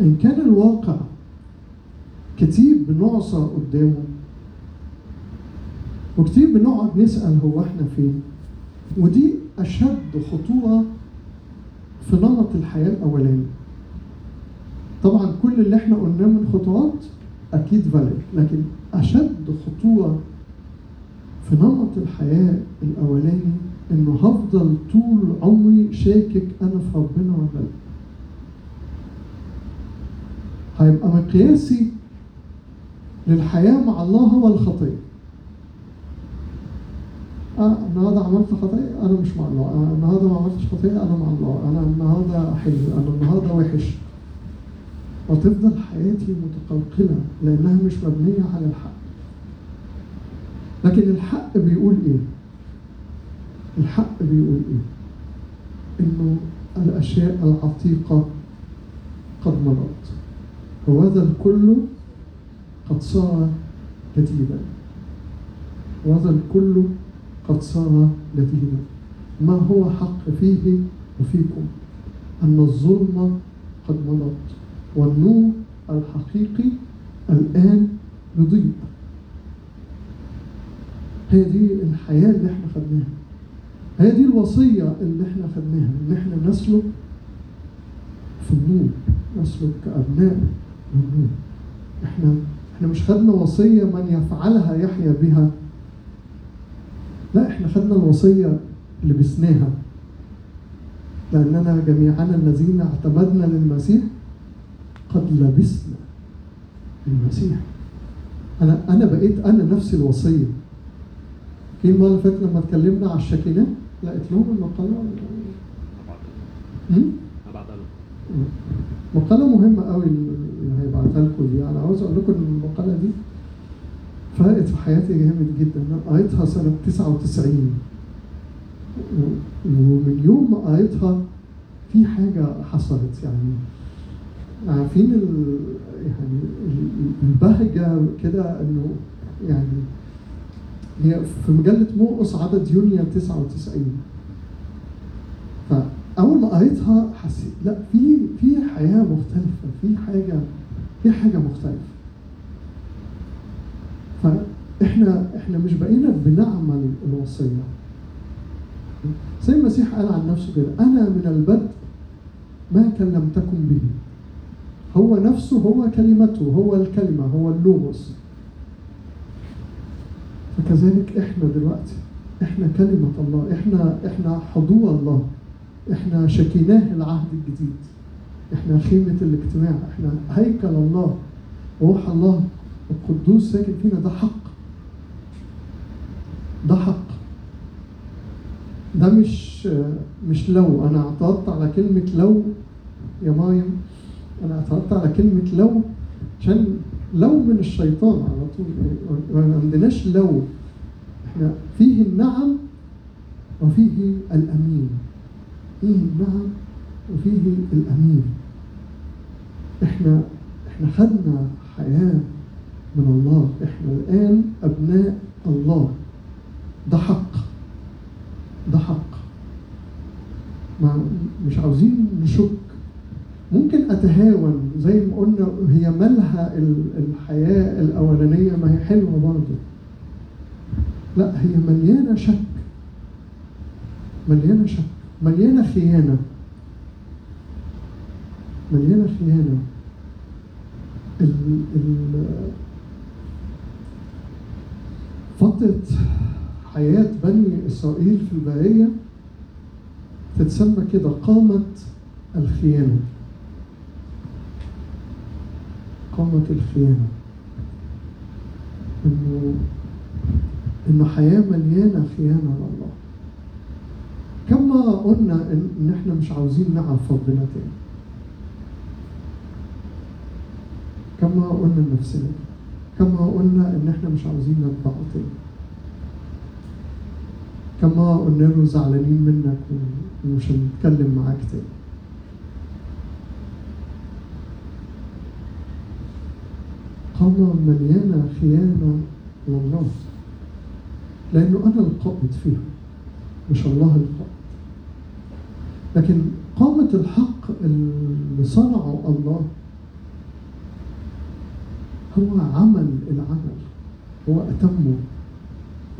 إن كان الواقع كتير بنعصى قدامه وكتير بنقعد نسأل هو إحنا فين؟ ودي أشد خطورة في نمط الحياة الأولاني. طبعا كل اللي إحنا قلناه من خطوات أكيد فالid لكن أشد خطورة في نمط الحياة الأولاني إنه هفضل طول عمري شاكك أنا في ربنا ولا لأ. هيبقى مقياسي للحياة مع الله هو الخطية آه النهارده عملت خطية أنا مش مع الله، آه النهارده ما عملتش خطية أنا مع الله، أنا النهارده حلو، أنا النهارده وحش. وتفضل حياتي متقلقلة لأنها مش مبنية على الحق. لكن الحق بيقول إيه؟ الحق بيقول إيه؟ إنه الأشياء العتيقة قد مضت وهذا الكل قد صار جديدا وهذا الكل قد صار لذيذا ما هو حق فيه وفيكم؟ أن الظلمة قد مضت والنور الحقيقي الآن يضيء. دي الحياة اللي إحنا خدناها دي الوصية اللي إحنا خدناها إن إحنا نسلك في النور نسلك كأبناء. إحنا إحنا مش خدنا وصية من يفعلها يحيا بها. لا إحنا خدنا الوصية لبسناها لأننا جميعنا الذين اعتمدنا للمسيح قد لبسنا المسيح. أنا أنا بقيت أنا نفسي الوصية. في المرة اللي فاتت لما اتكلمنا على الشكينات لقيت لهم أنا مقالة مهمة قوي. اللي هيبعتها لكم دي. أنا عاوز أقول لكم إن المقالة دي فرقت في حياتي جامد جدا. أنا قريتها سنة 99 و- ومن يوم ما قريتها في حاجة حصلت يعني. عارفين. يعني ال- البهجة كده إنه يعني هي في مجلة مرقص عدد يونيو 99 فأول ما قريتها حسيت لا في في حياة مختلفة في حاجة في حاجة مختلفة. فاحنا إحنا مش بقينا بنعمل الوصية. زي المسيح قال عن نفسه كده أنا من البدء ما كلمتكم به. هو نفسه هو كلمته هو الكلمة هو اللوغوس. فكذلك إحنا دلوقتي إحنا كلمة الله إحنا إحنا حضور الله إحنا شكيناه العهد الجديد. إحنا خيمة الاجتماع إحنا هيكل الله روح الله القدوس ساكن فينا ده حق. ده حق. ده مش مش لو. أنا اعترضت على كلمة لو يا مايم أنا اعترضت على كلمة لو عشان لو من الشيطان على طول. ما عندناش لو. إحنا فيه النعم وفيه الأمين. فيه النعم وفيه الامين إحنا إحنا خدنا حياة من الله. إحنا الآن أبناء الله. ده حق. ده حق. ما مش عاوزين نشك. ممكن أتهاون زي ما قلنا هي مالها ال- الحياة الأولانية ما هي حلوة برضه. لا هي مليانة شك. مليانة شك. مليانة خيانة. مليانة خيانة ال ال فترة حياة بني إسرائيل في البرية تتسمى كده قامة الخيانة. قامة الخيانة. إنه إنه حياة مليانة خيانة لله كما قلنا إن إن إحنا مش عاوزين نعرف ربنا تاني. كما قلنا لنفسنا كما قلنا إن إحنا مش عاوزين نتبعه تاني. كما قلنا له زعلانين منك ومش هنتكلم معاك تاني. قامة مليانة خيانة لله لأنه أنا القائد فيهم مش الله القائد. لكن قامة الحق اللي صنعه الله هو عمل العمل هو أتمه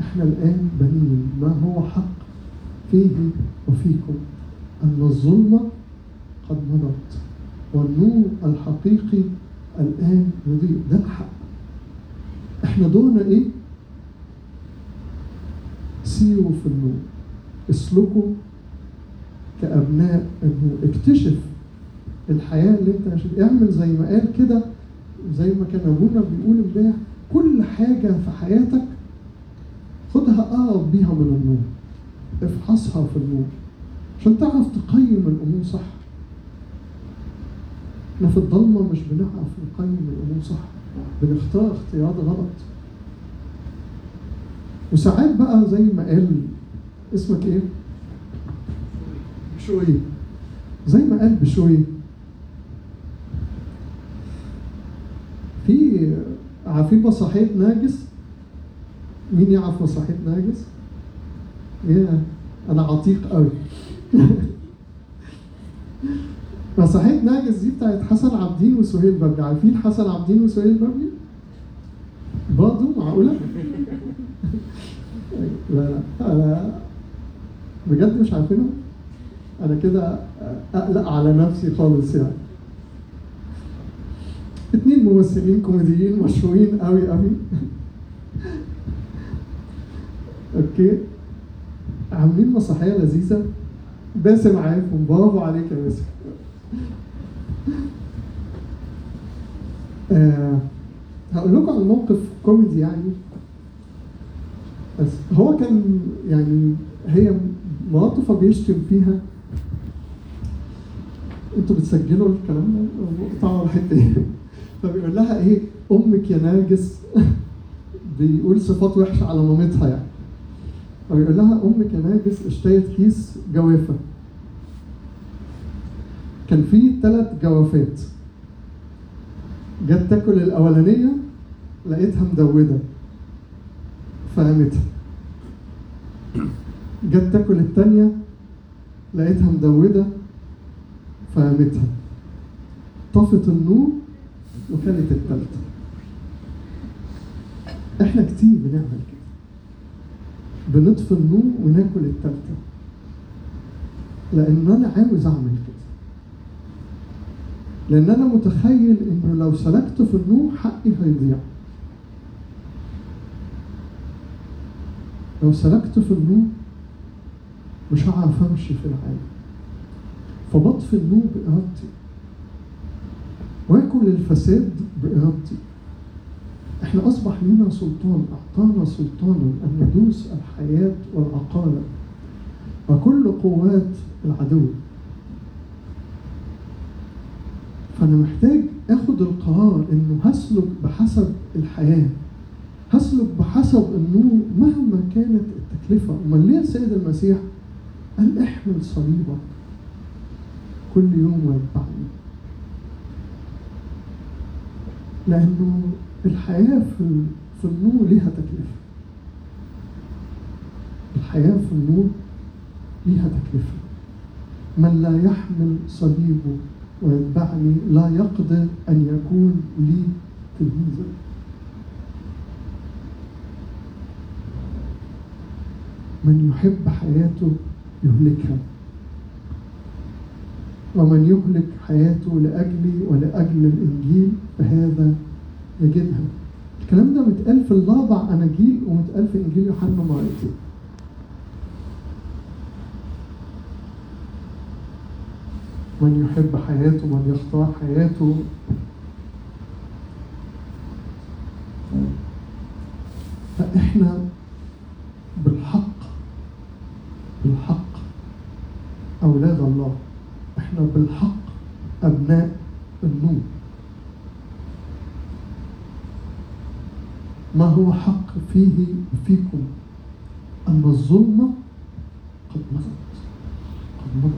إحنا الآن بنين ما هو حق فيه وفيكم. أن الظلمة قد مضت والنور الحقيقي الآن يضيء. ده الحق. إحنا دورنا إيه؟ سيروا في النور. اسلكوا كأبناء النور. اكتشف الحياة اللي انت عايش اعمل زي ما قال كده زي ما كان أبونا بيقول امبارح كل حاجة في حياتك خدها قرب بيها من النور افحصها في النور عشان تعرف تقيم الأمور صح. إحنا في الضلمة مش بنعرف نقيم الأمور صح بنختار اختيارات غلط. وساعات بقى زي ما قال اسمك إيه؟ بشوي. زي ما قال بشوي. في عارفين مسرحية ناجس مين يعرف مسرحية ناجس؟ يا أنا عتيق قوي مسرحية ناجس دي بتاعت حسن عابدين وسهيل بابلي عارفين حسن عابدين وسهيل بابلي؟ برضه معقولة؟ لا لا أنا بجد مش عارفينهم؟ أنا كده أقلق على نفسي خالص يعني اتنين ممثلين كوميديين مشهورين قوي قوي أوكي. عاملين مسرحية لذيذة. باسم عارفهم برافو عليك يا باسم. آه هقول لكم عن موقف كوميدي يعني. بس هو كان يعني هي مراته فبيشتم فيها. أنتوا بتسجلوا الكلام ده؟ الحته دي فبيقول لها إيه؟ أمك يا نرجس بيقول صفات وحشة على مامتها يعني. فبيقول لها أمك يا نرجس اشترت كيس جوافة. كان فيه ثلاث جوافات. جت تاكل الأولانية لقيتها مدودة. فقامتها جت تاكل الثانية لقيتها مدودة. فقامتها طفت النور وكانت الثالثة إحنا كتير بنعمل كده. بنطفي النور وناكل الثالثة لأن أنا عاوز أعمل كده. لأن أنا متخيل إنه لو سلكت في النور حقي هيضيع. لو سلكت في النور مش هعرف أمشي في العالم. فبطفي النور بإرادتي. واكل الفساد بإرادتي. إحنا أصبح لنا سلطان أعطانا سلطانا أن ندوس الحياة والعقارب وكل قوات العدو. فأنا محتاج آخد القرار إنه هسلك بحسب الحياة هسلك بحسب النور مهما كانت التكلفة. أمال ليه السيد المسيح؟ قال احمل صليبك كل يوم واتبعني لأنه الحياة في في النور ليها تكلفة. الحياة في النور ليها تكلفة. من لا يحمل صليبه ويتبعني لا يقدر أن يكون لي تلميذا. من يحب حياته يهلكها. ومن يهلك حياته لأجلي ولأجل الإنجيل فهذا يجدها. الكلام ده متقال في الأربع أناجيل ومتقال في إنجيل يوحنا مرتين من يحب حياته من يختار حياته. فإحنا بالحق بالحق أولاد الله. إحنا بالحق أبناء النور. ما هو حق فيه وفيكم أن الظلمة قد مضت. قد مضت.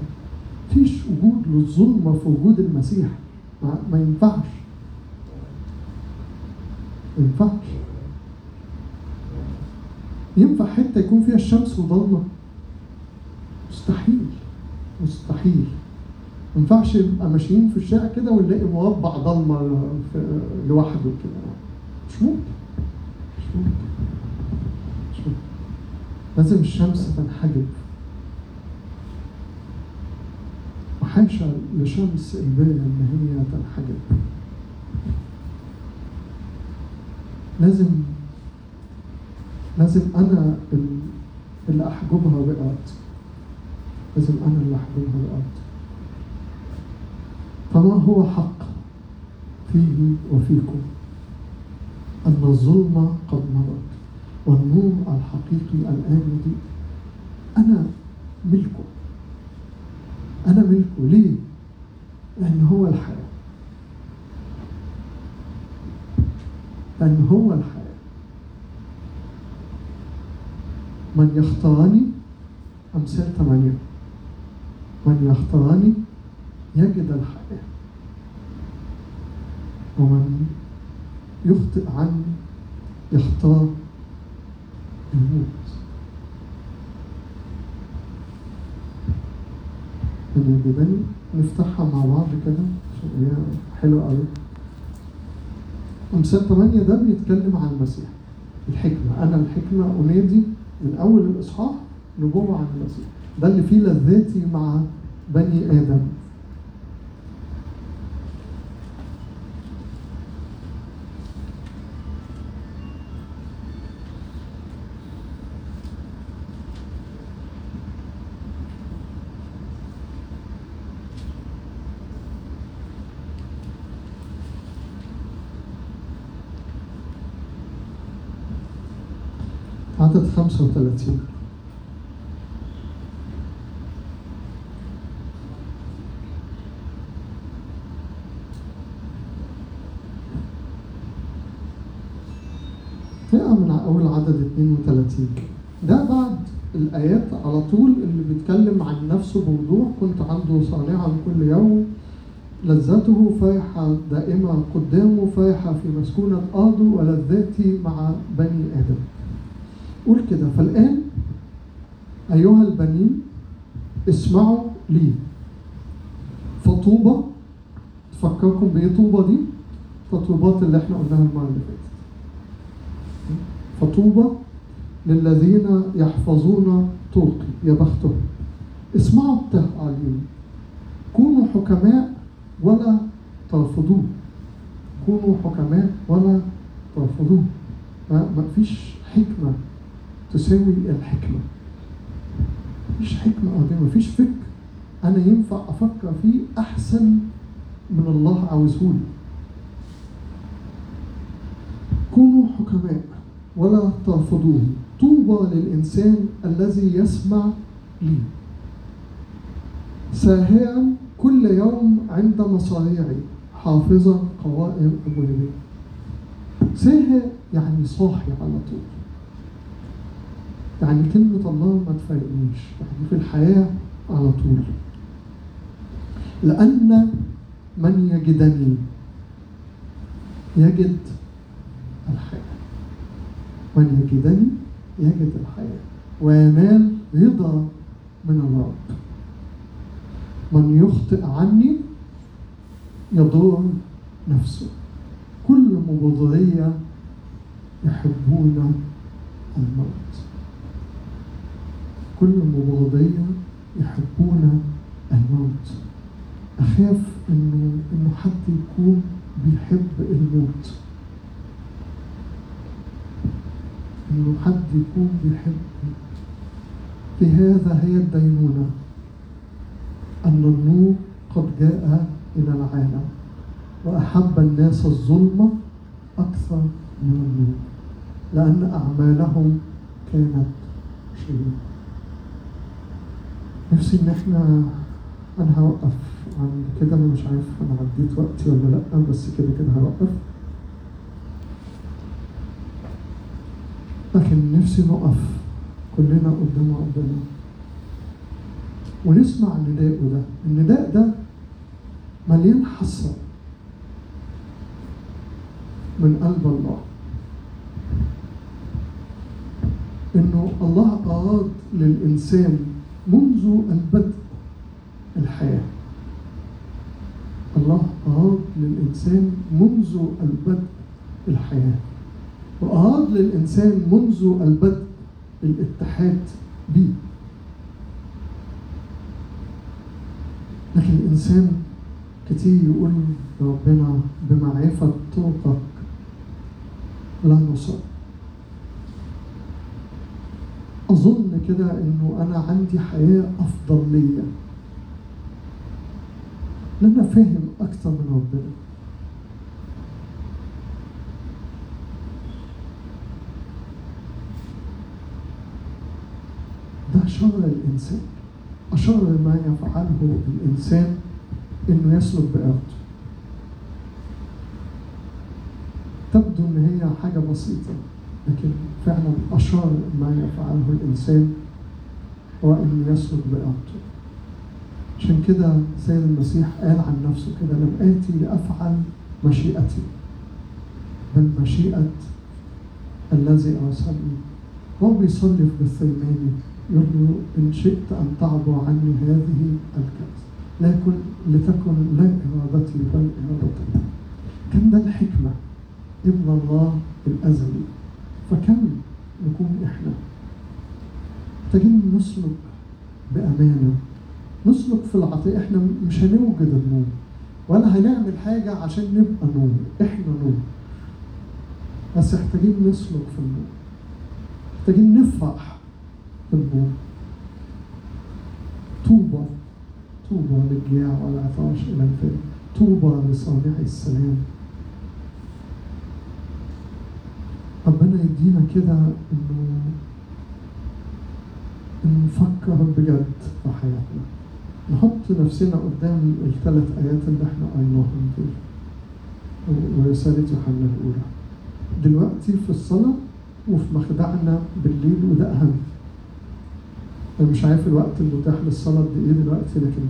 فيش وجود للظلمة في وجود المسيح. ما, ما ينفعش. ما ينفعش. ينفع حتة يكون فيها الشمس وضلمة. مستحيل. مستحيل. ما ينفعش نبقى ماشيين في الشارع كده ونلاقي مربع ضلمة لوحده كده. مش ممكن. لازم الشمس تنحجب. وحاشا لشمس البيئة إن هي تنحجب. لازم لازم أنا ال- اللي أحجبها بأرض لازم أنا اللي أحجبها بأرض فما هو حق فيه وفيكم؟ أن الظلمة قد مضت والنور الحقيقي الآن يضيء. أنا ملكه أنا ملكه ليه؟ لأن هو الحياة. لأن هو الحياة. من يختارني أمثال ثمانية. من يختارني يجد الحياة. ومن يخطئ عني الموت. من يجدني نفتحها مع بعض كده عشان هي حلوة قوي أمثال ثمانية ده بيتكلم عن المسيح. الحكمة. أنا الحكمة أنادي من أول الإصحاح نبوة عن المسيح. ده اللي فيه لذاتي مع بني آدم عدد 35 فئة من أول عدد 32 ده بعد الآيات على طول اللي بيتكلم عن نفسه بوضوح. كنت عنده صانعا كل يوم. لذته فايحة دائمة قدامه فايحة في مسكونة أرضه ولذاتي مع بني آدم. قول كده. فالآن أيها البنين اسمعوا لي. فطوبة تفكركم بإيه طوبة دي؟ فطوبات اللي إحنا قلناها المرة اللي فاتت. فطوبة للذين يحفظون طرقي يا بختهم. اسمعوا التعليم كونوا حكماء ولا ترفضوه كونوا حكماء ولا ترفضوه ما فيش حكمة. تساوي الحكمة. مفيش حكمة أرضية مفيش فكر. أنا ينفع أفكر فيه أحسن من الله عاوزهولي كونوا حكماء ولا ترفضوه. طوبى للإنسان الذي يسمع لي. ساهيا كل يوم عند مصاريعي حافظا قوائم أبوابي ساهر يعني صاحي على طول. يعني كلمة الله ما تفارقنيش يعني في الحياة على طول. لأن من يجدني؟ يجد الحياة. من يجدني؟ يجد الحياة. وينال رضا من الرب. من يخطئ عني يضر نفسه. كل مبغضية يحبون الموت. كل مبغضية يحبون الموت. أخاف إنه إنه حد يكون بيحب الموت. إنه حد يكون بيحب. في هذا هي الدينونة. أن النور قد جاء إلى العالم وأحب الناس الظلمة أكثر من النور لأن أعمالهم كانت شريرة نفسي إن إحنا أنا هوقف عند كده أنا مش عارف أنا عديت وقتي ولا لأ بس كده كده هوقف. لكن نفسي نقف كلنا قدام ربنا. ونسمع نداءه ده. النداء ده مليان حسرة من قلب الله. إنه الله اراد للإنسان منذ البدء الحياة. الله اراد للإنسان منذ البدء الحياة. واراد للإنسان منذ البدء الاتحاد به لكن الإنسان كتير يقول ربنا بمعرفة طرقك لا نصر. أظن كده إنه أنا عندي حياة أفضل ليا. لأن أنا فاهم أكتر من ربنا. ده شر الإنسان. أشر ما يفعله الإنسان إنه يسلك بإرادته تبدو إن هي حاجة بسيطة. لكن فعلا أشار ما يفعله الإنسان هو أن يسلك عشان كده سيد المسيح قال عن نفسه كده لم آتي لأفعل مشيئتي بل مشيئة الذي أرسلني. هو بيصلي في الثيماني يقول له إن شئت أن تعبر عني هذه الكأس. لكن لتكن لا إرادتي بل إرادتك. كان ده الحكمة. ابن الله الأزلي. فكم نكون إحنا؟ محتاجين نسلك بأمانة. نسلك في العطية إحنا مش هنوجد النور ولا هنعمل حاجة عشان نبقى نور إحنا نور بس محتاجين نسلك في النور محتاجين نفرح في النور طوبى طوبى للجياع والعطاش إلى الفم طوبى لصانعي السلام. ربنا يدينا كده إنه نفكر بجد في حياتنا. نحط نفسنا قدام الثلاث آيات اللي إحنا قريناهم دول. ورسالة يوحنا الأولى. دلوقتي في الصلاة وفي مخدعنا بالليل وده أهم. أنا مش عارف الوقت المتاح للصلاة قد إيه دلوقتي لكن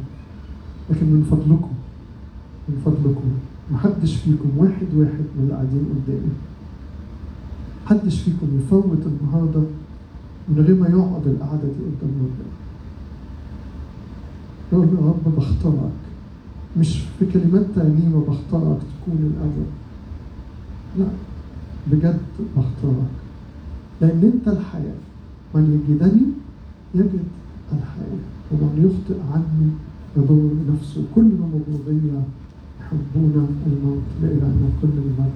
لكن من فضلكم من فضلكم. محدش فيكم واحد واحد من اللي قاعدين قدامي. محدش فيكم يفوت النهارده من غير ما يقعد القعدة دي قدام ربنا. يقول يا رب بختارك. مش في كلمات تأنيمة بختارك تكون الأول لا بجد بختارك. لأن أنت الحياة. من يجدني يجد الحياة. ومن يخطئ عني يضر نفسه. كل مبغضية يحبون الموت. لإلهنا كل المجد